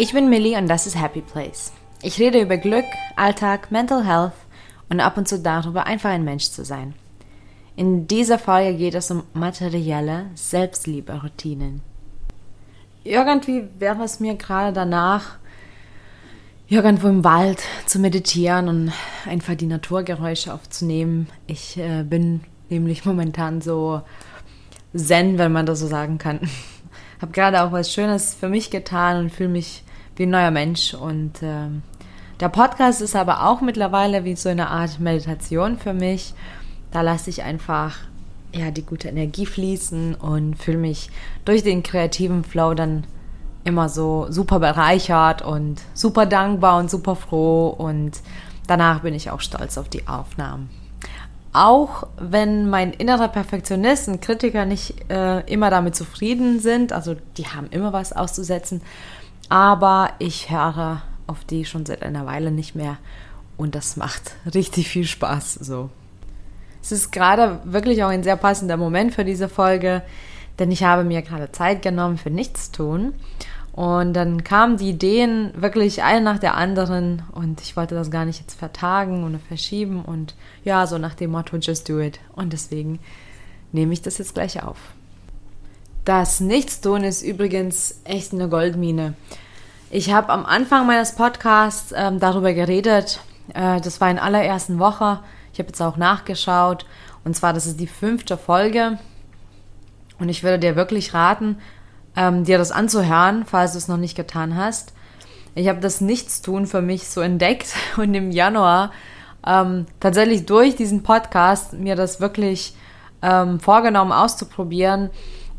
Ich bin Millie und das ist Happy Place. Ich rede über Glück, Alltag, Mental Health und ab und zu darüber, einfach ein Mensch zu sein. In dieser Folge geht es um materielle Selbstliebe-Routinen. Irgendwie wäre es mir gerade danach, irgendwo im Wald zu meditieren und einfach die Naturgeräusche aufzunehmen. Ich äh, bin nämlich momentan so zen, wenn man das so sagen kann. Habe gerade auch was Schönes für mich getan und fühle mich wie ein neuer Mensch. Und ähm, der Podcast ist aber auch mittlerweile wie so eine Art Meditation für mich. Da lasse ich einfach ja die gute Energie fließen und fühle mich durch den kreativen Flow dann immer so super bereichert und super dankbar und super froh und danach bin ich auch stolz auf die Aufnahmen. Auch wenn mein innerer Perfektionist und Kritiker nicht äh, immer damit zufrieden sind, also die haben immer was auszusetzen, aber ich höre auf die schon seit einer Weile nicht mehr und das macht richtig viel Spaß so. Es ist gerade wirklich auch ein sehr passender Moment für diese Folge, denn ich habe mir gerade Zeit genommen für nichts tun und dann kamen die Ideen wirklich eine nach der anderen und ich wollte das gar nicht jetzt vertagen oder verschieben und ja, so nach dem Motto just do it und deswegen nehme ich das jetzt gleich auf. Das Nichtstun ist übrigens echt eine Goldmine. Ich habe am Anfang meines Podcasts ähm, darüber geredet. Äh, das war in allerersten Woche. Ich habe jetzt auch nachgeschaut. Und zwar, das ist die fünfte Folge. Und ich würde dir wirklich raten, ähm, dir das anzuhören, falls du es noch nicht getan hast. Ich habe das Nichtstun für mich so entdeckt und im Januar ähm, tatsächlich durch diesen Podcast mir das wirklich ähm, vorgenommen auszuprobieren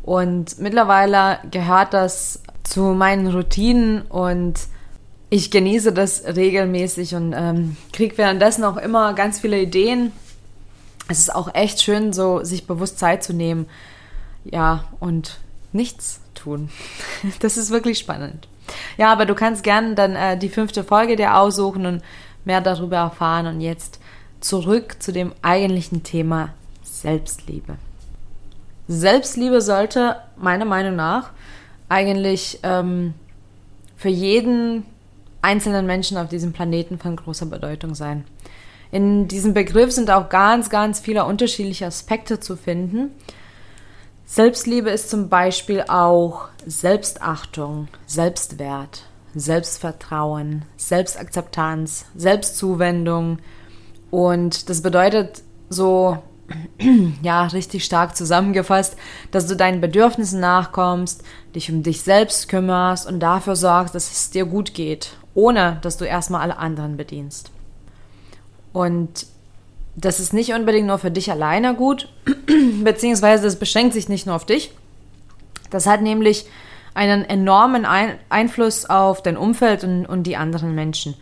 und mittlerweile gehört das zu meinen Routinen und ich genieße das regelmäßig und ähm, kriege währenddessen auch immer ganz viele Ideen. Es ist auch echt schön, so sich bewusst Zeit zu nehmen. Ja, und nichts tun. Das ist wirklich spannend. Ja, aber du kannst gerne dann äh, die fünfte Folge dir aussuchen und mehr darüber erfahren. Und jetzt zurück zu dem eigentlichen Thema Selbstliebe. Selbstliebe sollte meiner Meinung nach eigentlich ähm, für jeden einzelnen Menschen auf diesem Planeten von großer Bedeutung sein. In diesem Begriff sind auch ganz, ganz viele unterschiedliche Aspekte zu finden. Selbstliebe ist zum Beispiel auch Selbstachtung, Selbstwert, Selbstvertrauen, Selbstakzeptanz, Selbstzuwendung. Und das bedeutet so ja, richtig stark zusammengefasst, dass du deinen Bedürfnissen nachkommst, dich um dich selbst kümmerst und dafür sorgst, dass es dir gut geht, ohne dass du erstmal alle anderen bedienst. Und das ist nicht unbedingt nur für dich alleine gut, beziehungsweise es beschränkt sich nicht nur auf dich. Das hat nämlich einen enormen Ein Einfluss auf dein Umfeld und, und die anderen Menschen.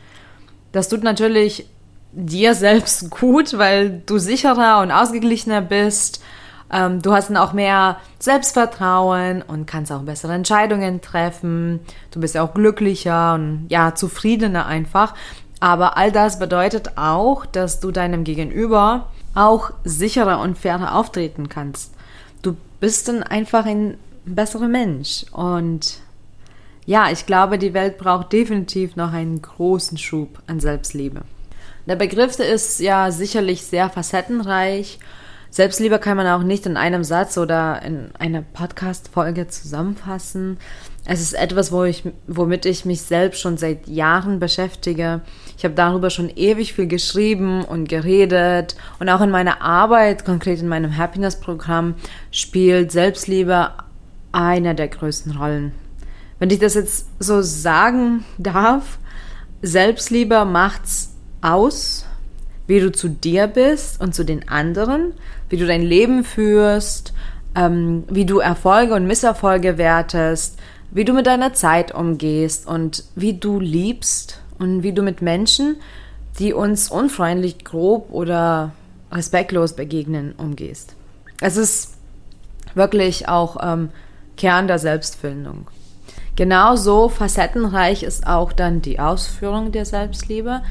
Das tut natürlich dir selbst gut, weil du sicherer und ausgeglichener bist. Ähm, du hast dann auch mehr Selbstvertrauen und kannst auch bessere Entscheidungen treffen. Du bist auch glücklicher und ja, zufriedener einfach. Aber all das bedeutet auch, dass du deinem Gegenüber auch sicherer und fairer auftreten kannst. Du bist dann einfach ein besserer Mensch. Und ja, ich glaube, die Welt braucht definitiv noch einen großen Schub an Selbstliebe. Der Begriff ist ja sicherlich sehr facettenreich. Selbstliebe kann man auch nicht in einem Satz oder in einer Podcast-Folge zusammenfassen. Es ist etwas, wo ich, womit ich mich selbst schon seit Jahren beschäftige. Ich habe darüber schon ewig viel geschrieben und geredet. Und auch in meiner Arbeit, konkret in meinem Happiness-Programm, spielt Selbstliebe eine der größten Rollen. Wenn ich das jetzt so sagen darf, Selbstliebe macht's aus, wie du zu dir bist und zu den anderen, wie du dein Leben führst, ähm, wie du Erfolge und Misserfolge wertest, wie du mit deiner Zeit umgehst und wie du liebst und wie du mit Menschen, die uns unfreundlich, grob oder respektlos begegnen, umgehst. Es ist wirklich auch ähm, Kern der Selbstfindung. Genauso facettenreich ist auch dann die Ausführung der Selbstliebe.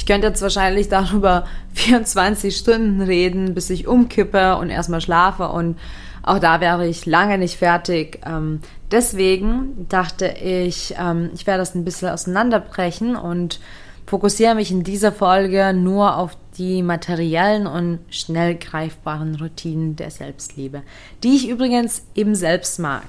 Ich könnte jetzt wahrscheinlich darüber 24 Stunden reden, bis ich umkippe und erstmal schlafe und Auch da wäre ich lange nicht fertig. Ähm, deswegen dachte ich, ähm, ich werde das ein bisschen auseinanderbrechen und fokussiere mich in dieser Folge nur auf die materiellen und schnell greifbaren Routinen der Selbstliebe, die ich übrigens eben selbst mag.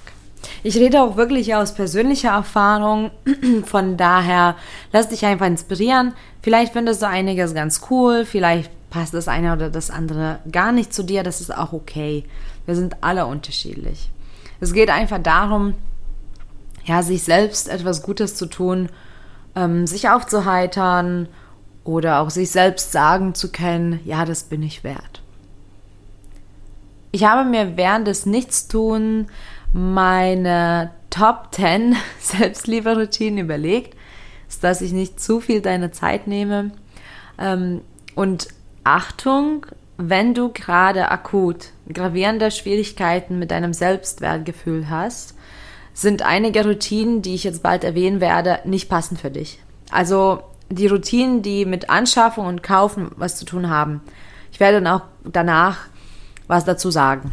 Ich rede auch wirklich aus persönlicher Erfahrung, von daher lass dich einfach inspirieren. Vielleicht findest du einiges ganz cool, vielleicht passt das eine oder das andere gar nicht zu dir, das ist auch okay. Wir sind alle unterschiedlich. Es geht einfach darum, ja, sich selbst etwas Gutes zu tun, ähm, sich aufzuheitern oder auch sich selbst sagen zu können, ja, das bin ich wert. Ich habe mir während des Nichtstun meine Top 10 Selbstliebe-Routinen überlegt, dass ich nicht zu viel deiner Zeit nehme. Ähm, und Achtung, wenn du gerade akut gravierende Schwierigkeiten mit deinem Selbstwertgefühl hast, sind einige Routinen, die ich jetzt bald erwähnen werde, nicht passend für dich. Also die Routinen, die mit Anschaffung und Kaufen was zu tun haben. Ich werde dann auch danach was dazu sagen.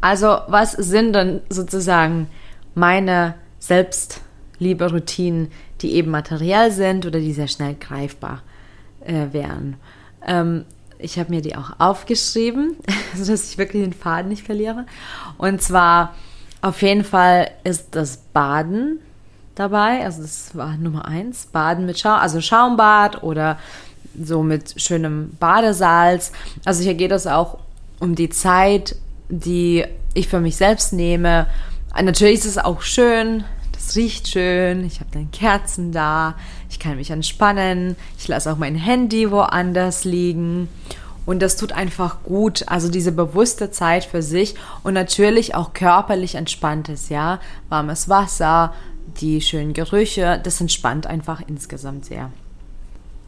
Also was sind dann sozusagen meine Selbstliebe-Routinen, die eben materiell sind oder die sehr schnell greifbar äh, wären? Ähm, ich habe mir die auch aufgeschrieben, sodass ich wirklich den Faden nicht verliere. Und zwar auf jeden Fall ist das Baden dabei. Also das war Nummer eins. Baden mit Schaum, also Schaumbad oder so mit schönem Badesalz. Also hier geht es auch um die Zeit, die ich für mich selbst nehme. Natürlich ist es auch schön, das riecht schön, ich habe dann Kerzen da, ich kann mich entspannen, ich lasse auch mein Handy woanders liegen und das tut einfach gut, also diese bewusste Zeit für sich und natürlich auch körperlich entspanntes, ja, warmes Wasser, die schönen Gerüche, das entspannt einfach insgesamt sehr.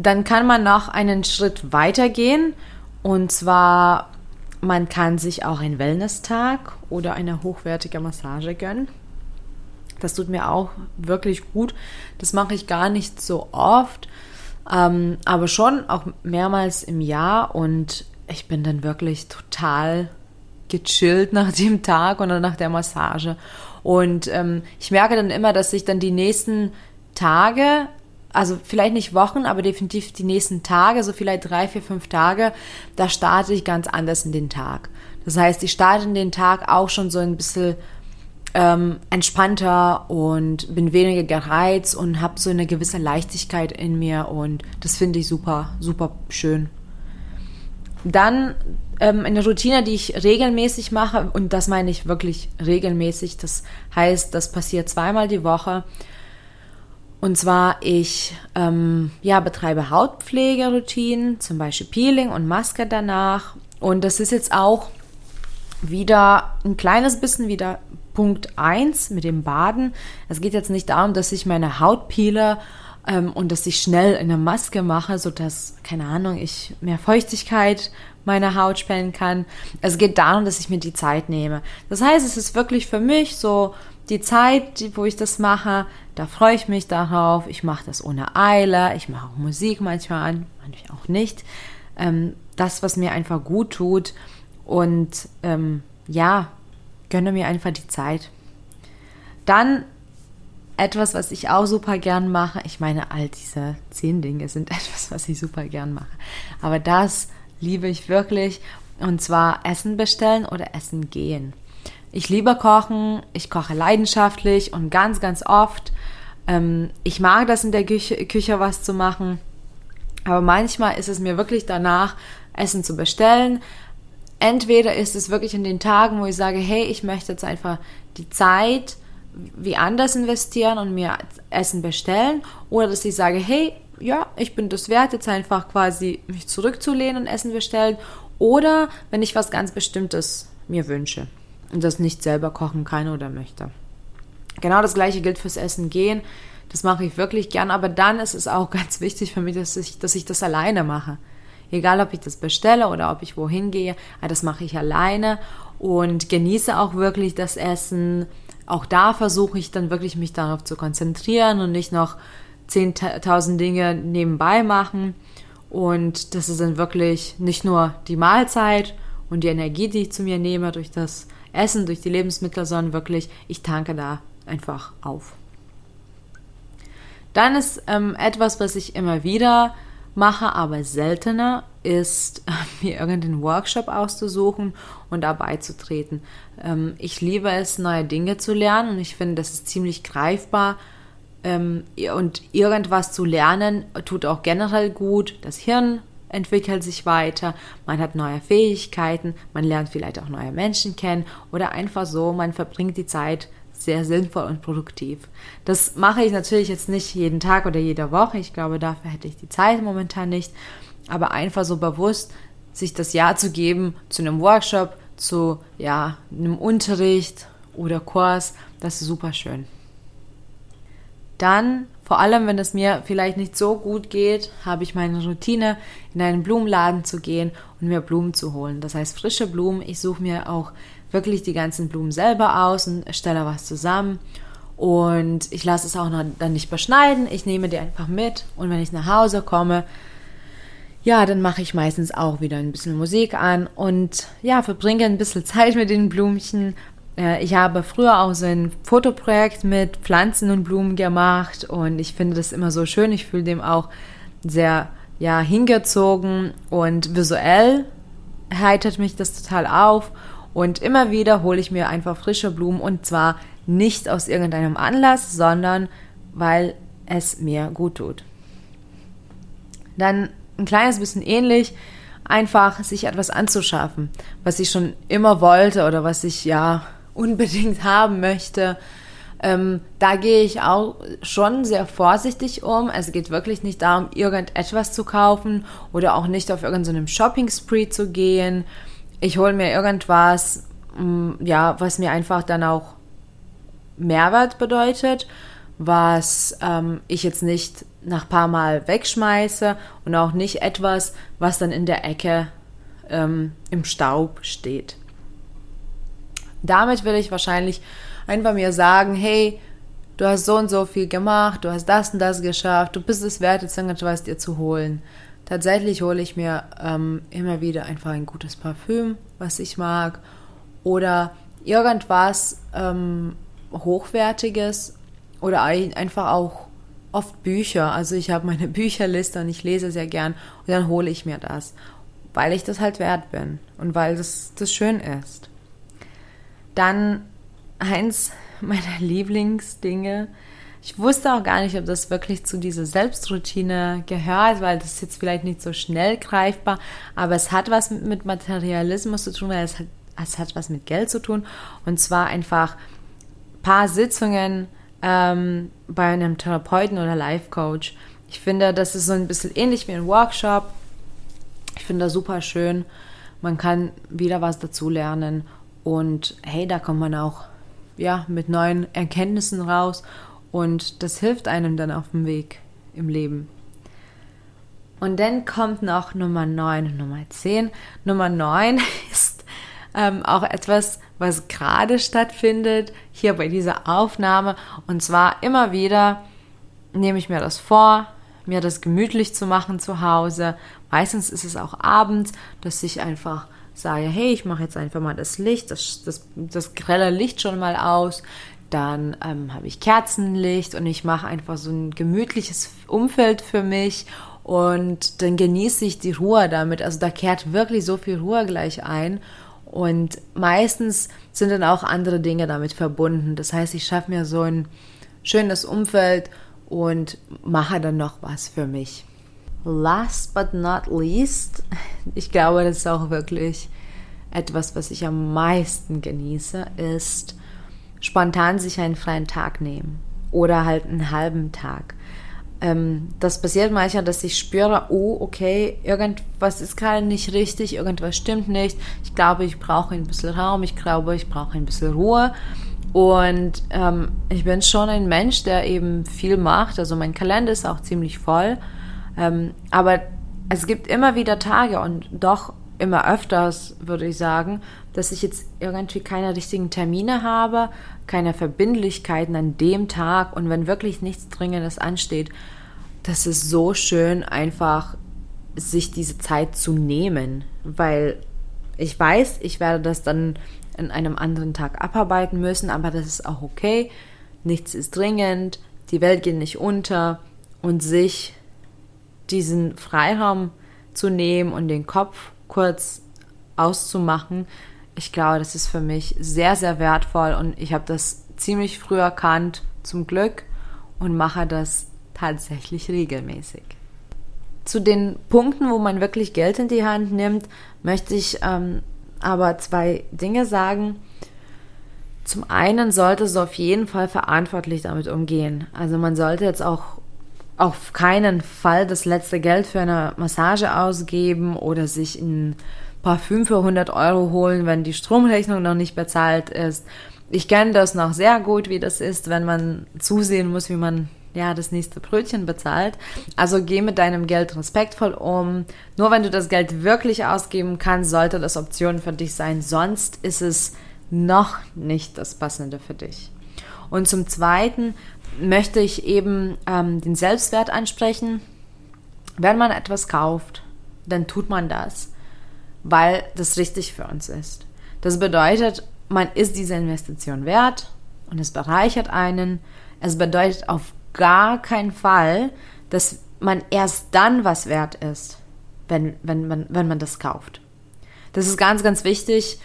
Dann kann man noch einen Schritt weiter gehen und zwar man kann sich auch einen Wellness-Tag oder eine hochwertige Massage gönnen. Das tut mir auch wirklich gut. Das mache ich gar nicht so oft, ähm, aber schon auch mehrmals im Jahr und ich bin dann wirklich total gechillt nach dem Tag oder nach der Massage. Und ähm, ich merke dann immer, dass ich dann die nächsten Tage, also vielleicht nicht Wochen, aber definitiv die nächsten Tage, so vielleicht drei, vier, fünf Tage, da starte ich ganz anders in den Tag. Das heißt, ich starte in den Tag auch schon so ein bisschen ähm, entspannter und bin weniger gereizt und habe so eine gewisse Leichtigkeit in mir und das finde ich super, super schön. Dann ähm, eine Routine, die ich regelmäßig mache und das meine ich wirklich regelmäßig. Das heißt, das passiert zweimal die Woche. Und zwar, ich ähm, ja, betreibe Hautpflegeroutinen, zum Beispiel Peeling und Maske danach. Und das ist jetzt auch wieder ein kleines bisschen wieder Punkt 1 mit dem Baden. Es geht jetzt nicht darum, dass ich meine Haut peele ähm, und dass ich schnell eine Maske mache, sodass, keine Ahnung, ich mehr Feuchtigkeit meiner Haut spenden kann. Es geht darum, dass ich mir die Zeit nehme. Das heißt, es ist wirklich für mich so die Zeit, wo ich das mache, da freue ich mich darauf. Ich mache das ohne Eile. Ich mache auch Musik manchmal an, manchmal auch nicht. Ähm, das, was mir einfach gut tut. Und ähm, ja, gönne mir einfach die Zeit. Dann etwas, was ich auch super gern mache. Ich meine, all diese zehn Dinge sind etwas, was ich super gern mache. Aber das liebe ich wirklich. Und zwar Essen bestellen oder Essen gehen. Ich liebe Kochen. Ich koche leidenschaftlich und ganz, ganz oft. Ähm, ich mag das in der Küche, Küche was zu machen. Aber manchmal ist es mir wirklich danach, Essen zu bestellen. Entweder ist es wirklich in den Tagen, wo ich sage, hey, ich möchte jetzt einfach die Zeit wie anders investieren und mir Essen bestellen. Oder dass ich sage, hey, ja, ich bin das wert, jetzt einfach quasi mich zurückzulehnen und Essen bestellen. Oder wenn ich was ganz Bestimmtes mir wünsche und das nicht selber kochen kann oder möchte. Genau das gleiche gilt fürs Essen gehen. Das mache ich wirklich gern, aber dann ist es auch ganz wichtig für mich, dass ich, dass ich das alleine mache. Egal, ob ich das bestelle oder ob ich wohin gehe, das mache ich alleine und genieße auch wirklich das Essen. Auch da versuche ich dann wirklich mich darauf zu konzentrieren und nicht noch 10.000 Dinge nebenbei machen. Und das ist dann wirklich nicht nur die Mahlzeit und die Energie, die ich zu mir nehme durch das Essen, durch die Lebensmittel, sondern wirklich, ich tanke da einfach auf. Dann ist ähm, etwas, was ich immer wieder mache, aber seltener, ist mir irgendeinen Workshop auszusuchen und dabei zu treten. Ähm, ich liebe es, neue Dinge zu lernen und ich finde, das ist ziemlich greifbar. Ähm, und irgendwas zu lernen tut auch generell gut. Das Hirn entwickelt sich weiter, man hat neue Fähigkeiten, man lernt vielleicht auch neue Menschen kennen oder einfach so, man verbringt die Zeit sehr sinnvoll und produktiv. Das mache ich natürlich jetzt nicht jeden Tag oder jede Woche. Ich glaube, dafür hätte ich die Zeit momentan nicht aber einfach so bewusst sich das Ja zu geben zu einem Workshop, zu ja, einem Unterricht oder Kurs, das ist super schön. Dann, vor allem wenn es mir vielleicht nicht so gut geht, habe ich meine Routine, in einen Blumenladen zu gehen und mir Blumen zu holen. Das heißt frische Blumen. Ich suche mir auch wirklich die ganzen Blumen selber aus und stelle was zusammen. Und ich lasse es auch noch dann nicht beschneiden. Ich nehme die einfach mit und wenn ich nach Hause komme, ja, dann mache ich meistens auch wieder ein bisschen Musik an und ja, verbringe ein bisschen Zeit mit den Blümchen. Äh, ich habe früher auch so ein Fotoprojekt mit Pflanzen und Blumen gemacht und ich finde das immer so schön. Ich fühle dem auch sehr ja, hingezogen und visuell heitert mich das total auf. Und immer wieder hole ich mir einfach frische Blumen und zwar nicht aus irgendeinem Anlass, sondern weil es mir gut tut. Dann ein kleines bisschen ähnlich, einfach sich etwas anzuschaffen, was ich schon immer wollte oder was ich ja unbedingt haben möchte. Ähm, da gehe ich auch schon sehr vorsichtig um. Es geht wirklich nicht darum, irgendetwas zu kaufen oder auch nicht auf irgendeinem Shopping-Spree zu gehen. Ich hole mir irgendwas, mm, ja, was mir einfach dann auch Mehrwert bedeutet, was ähm, ich jetzt nicht nach paar Mal wegschmeiße und auch nicht etwas, was dann in der Ecke ähm, im Staub steht. Damit will ich wahrscheinlich einfach mir sagen, hey, du hast so und so viel gemacht, du hast das und das geschafft, du bist es wert, jetzt irgendetwas dir zu holen. Tatsächlich hole ich mir ähm, immer wieder einfach ein gutes Parfüm, was ich mag, oder irgendwas ähm, Hochwertiges oder einfach auch oft Bücher. Also ich habe meine Bücherliste und ich lese sehr gern und dann hole ich mir das, weil ich das halt wert bin und weil das, das schön ist. Dann eins meiner Lieblingsdinge. Ich wusste auch gar nicht, ob das wirklich zu dieser Selbstroutine gehört, weil das ist jetzt vielleicht nicht so schnell greifbar, aber es hat was mit Materialismus zu tun, weil es hat, es hat was mit Geld zu tun. Und zwar einfach paar Sitzungen ähm, bei einem Therapeuten oder Life Coach. Ich finde, das ist so ein bisschen ähnlich wie ein Workshop. Ich finde das super schön. Man kann wieder was dazu lernen und hey, da kommt man auch ja mit neuen Erkenntnissen raus und das hilft einem dann auf dem Weg im Leben. Und dann kommt noch Nummer 9 und Nummer 10. Nummer 9 ist ähm, auch etwas, was gerade stattfindet, hier bei dieser Aufnahme. Und zwar immer wieder nehme ich mir das vor, mir das gemütlich zu machen zu Hause. Meistens ist es auch abends, dass ich einfach sage, hey, ich mache jetzt einfach mal das Licht, das, das, das grelle Licht schon mal aus. Dann ähm, habe ich Kerzenlicht und ich mache einfach so ein gemütliches Umfeld für mich und dann genieße ich die Ruhe damit. Also da kehrt wirklich so viel Ruhe gleich ein und meistens sind dann auch andere Dinge damit verbunden. Das heißt, ich schaffe mir so ein schönes Umfeld und mache dann noch was für mich. Last but not least, ich glaube, das ist auch wirklich etwas, was ich am meisten genieße, ist spontan sich einen freien Tag nehmen oder halt einen halben Tag ähm, das passiert manchmal, dass ich spüre, oh, okay, irgendwas ist gerade nicht richtig, irgendwas stimmt nicht. Ich glaube, ich brauche ein bisschen Raum, ich glaube, ich brauche ein bisschen Ruhe. Und ähm, ich bin schon ein Mensch, der eben viel macht. Also mein Kalender ist auch ziemlich voll. Ähm, aber es gibt immer wieder Tage und doch immer öfters, würde ich sagen, dass ich jetzt irgendwie keine richtigen Termine habe, keine Verbindlichkeiten an dem Tag. Und wenn wirklich nichts Dringendes ansteht, das ist so schön, einfach sich diese Zeit zu nehmen, weil Ich weiß, ich werde das dann in einem anderen Tag abarbeiten müssen, aber das ist auch okay. Nichts ist dringend, die Welt geht nicht unter. Und sich diesen Freiraum zu nehmen und den Kopf kurz auszumachen, ich glaube, das ist für mich sehr, sehr wertvoll und ich habe das ziemlich früh erkannt, zum Glück, und mache das tatsächlich regelmäßig. Zu den Punkten, wo man wirklich Geld in die Hand nimmt, möchte ich ähm, aber zwei Dinge sagen. Zum einen sollte es auf jeden Fall verantwortlich damit umgehen. Also man sollte jetzt auch auf keinen Fall das letzte Geld für eine Massage ausgeben oder sich ein Parfüm für 100 Euro holen, wenn die Stromrechnung noch nicht bezahlt ist. Ich kenne das noch sehr gut, wie das ist, wenn man zusehen muss, wie man ja das nächste Brötchen bezahlt. Also geh mit deinem Geld respektvoll um. Nur wenn du das Geld wirklich ausgeben kannst, sollte das Option für dich sein. Sonst ist es noch nicht das Passende für dich. Und zum Zweiten möchte ich eben ähm, den Selbstwert ansprechen. Wenn man etwas kauft, dann tut man das weil das richtig für uns ist. Das bedeutet, man ist diese Investition wert und es bereichert einen. Es bedeutet auf gar keinen Fall, dass man erst dann was wert ist, wenn, wenn, man, wenn man das kauft. Das ist ganz, ganz wichtig.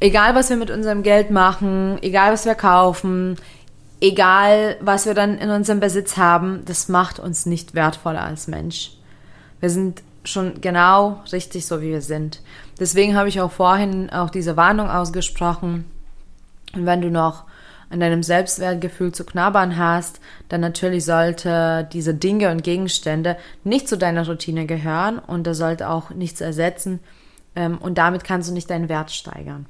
Egal, was wir mit unserem Geld machen, egal, was wir kaufen, egal, was wir dann in unserem Besitz haben, das macht uns nicht wertvoller als Mensch. Wir sind schon genau richtig so, wie wir sind. Deswegen habe ich auch vorhin auch diese Warnung ausgesprochen. Und wenn du noch an deinem Selbstwertgefühl zu knabbern hast, dann natürlich sollte diese Dinge und Gegenstände nicht zu deiner Routine gehören und das sollte auch nichts ersetzen. Ähm, und damit kannst du nicht deinen Wert steigern.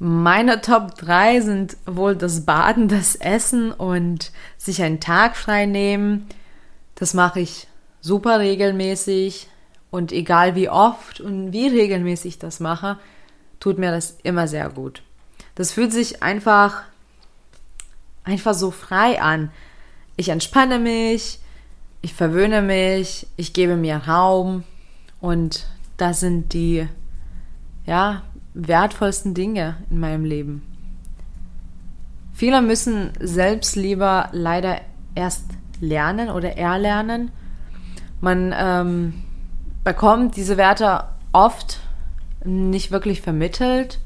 Meine Top 3 sind wohl das Baden, das Essen und sich einen Tag frei nehmen. Das mache ich super regelmäßig und egal wie oft und wie regelmäßig das mache, tut mir das immer sehr gut. Das fühlt sich einfach einfach so frei an. Ich entspanne mich, ich verwöhne mich, ich gebe mir Raum und das sind die ja, wertvollsten Dinge in meinem Leben. Viele müssen selbst lieber leider erst lernen oder erlernen, man ähm, bekommt diese Werte oft nicht wirklich vermittelt.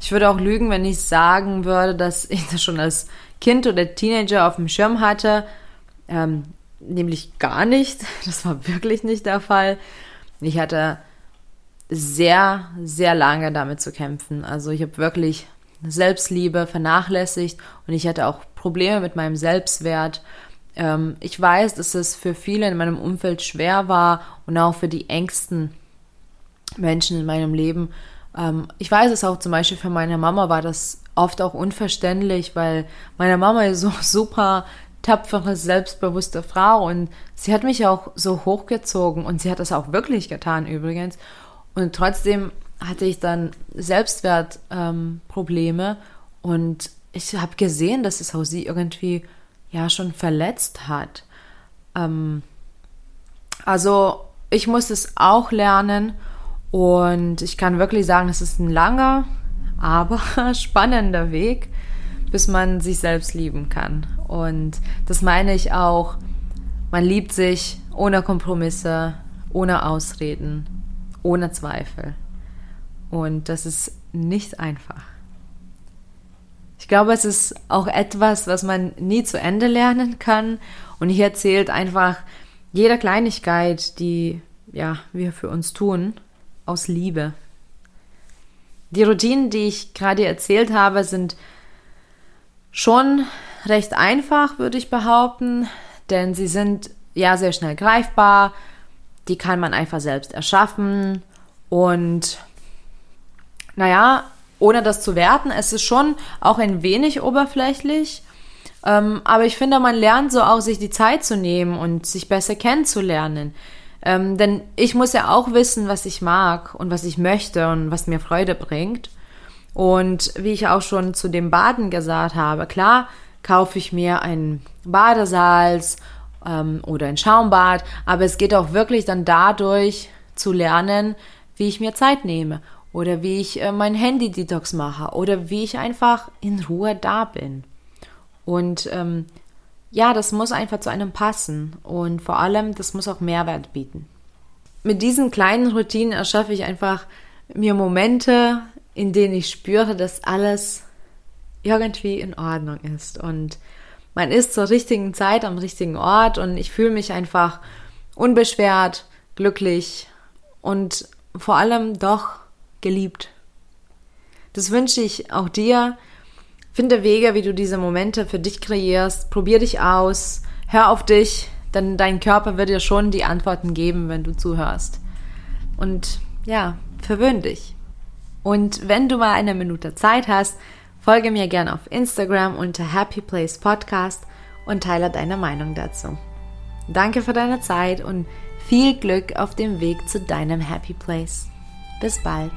Ich würde auch lügen, wenn ich sagen würde, dass ich das schon als Kind oder Teenager auf dem Schirm hatte. Ähm, nämlich gar nicht. Das war wirklich nicht der Fall. Ich hatte sehr, sehr lange damit zu kämpfen. Also ich habe wirklich Selbstliebe vernachlässigt und ich hatte auch Probleme mit meinem Selbstwert. Ähm, ich weiß, dass es für viele in meinem Umfeld schwer war und auch für die engsten Menschen in meinem Leben. Ähm, ich weiß es auch zum Beispiel für meine Mama war das oft auch unverständlich, weil meine Mama ist so super tapfere, selbstbewusste Frau und sie hat mich auch so hochgezogen und sie hat das auch wirklich getan übrigens. Und trotzdem hatte ich dann Selbstwertprobleme ähm, und ich habe gesehen, dass es auch sie irgendwie ja schon verletzt hat. Ähm, also ich muss es auch lernen und ich kann wirklich sagen, es ist ein langer, aber spannender Weg, bis man sich selbst lieben kann. Und das meine ich auch, man liebt sich ohne Kompromisse, ohne Ausreden, ohne Zweifel. Und das ist nicht einfach. Ich glaube, es ist auch etwas, was man nie zu Ende lernen kann. Und hier zählt einfach jede Kleinigkeit, die ja, wir für uns tun, aus Liebe. Die Routinen, die ich gerade erzählt habe, sind schon recht einfach, würde ich behaupten, denn sie sind ja sehr schnell greifbar. Die kann man einfach selbst erschaffen und naja, ohne das zu werten, es ist schon auch ein wenig oberflächlich. Ähm, aber ich finde, man lernt so auch, sich die Zeit zu nehmen und sich besser kennenzulernen. Ähm, denn ich muss ja auch wissen, was ich mag und was ich möchte und was mir Freude bringt. Und wie ich auch schon zu dem Baden gesagt habe, klar kaufe ich mir ein Badesalz ähm, oder ein Schaumbad, aber es geht auch wirklich dann dadurch zu lernen, wie ich mir Zeit nehme oder wie ich äh, mein Handy-Detox mache oder wie ich einfach in Ruhe da bin. Und ähm, ja, das muss einfach zu einem passen und vor allem, das muss auch Mehrwert bieten. Mit diesen kleinen Routinen erschaffe ich einfach mir Momente, in denen ich spüre, dass alles irgendwie in Ordnung ist und man ist zur richtigen Zeit am richtigen Ort und ich fühle mich einfach unbeschwert, glücklich und vor allem doch geliebt. Das wünsche ich auch dir. Finde Wege, wie du diese Momente für dich kreierst. Probier dich aus. Hör auf dich, denn dein Körper wird dir schon die Antworten geben, wenn du zuhörst. Und ja, verwöhn dich. Und wenn du mal eine Minute Zeit hast, folge mir gerne auf Instagram unter Happy Place Podcast und teile deine Meinung dazu. Danke für deine Zeit und viel Glück auf dem Weg zu deinem Happy Place. Bis bald.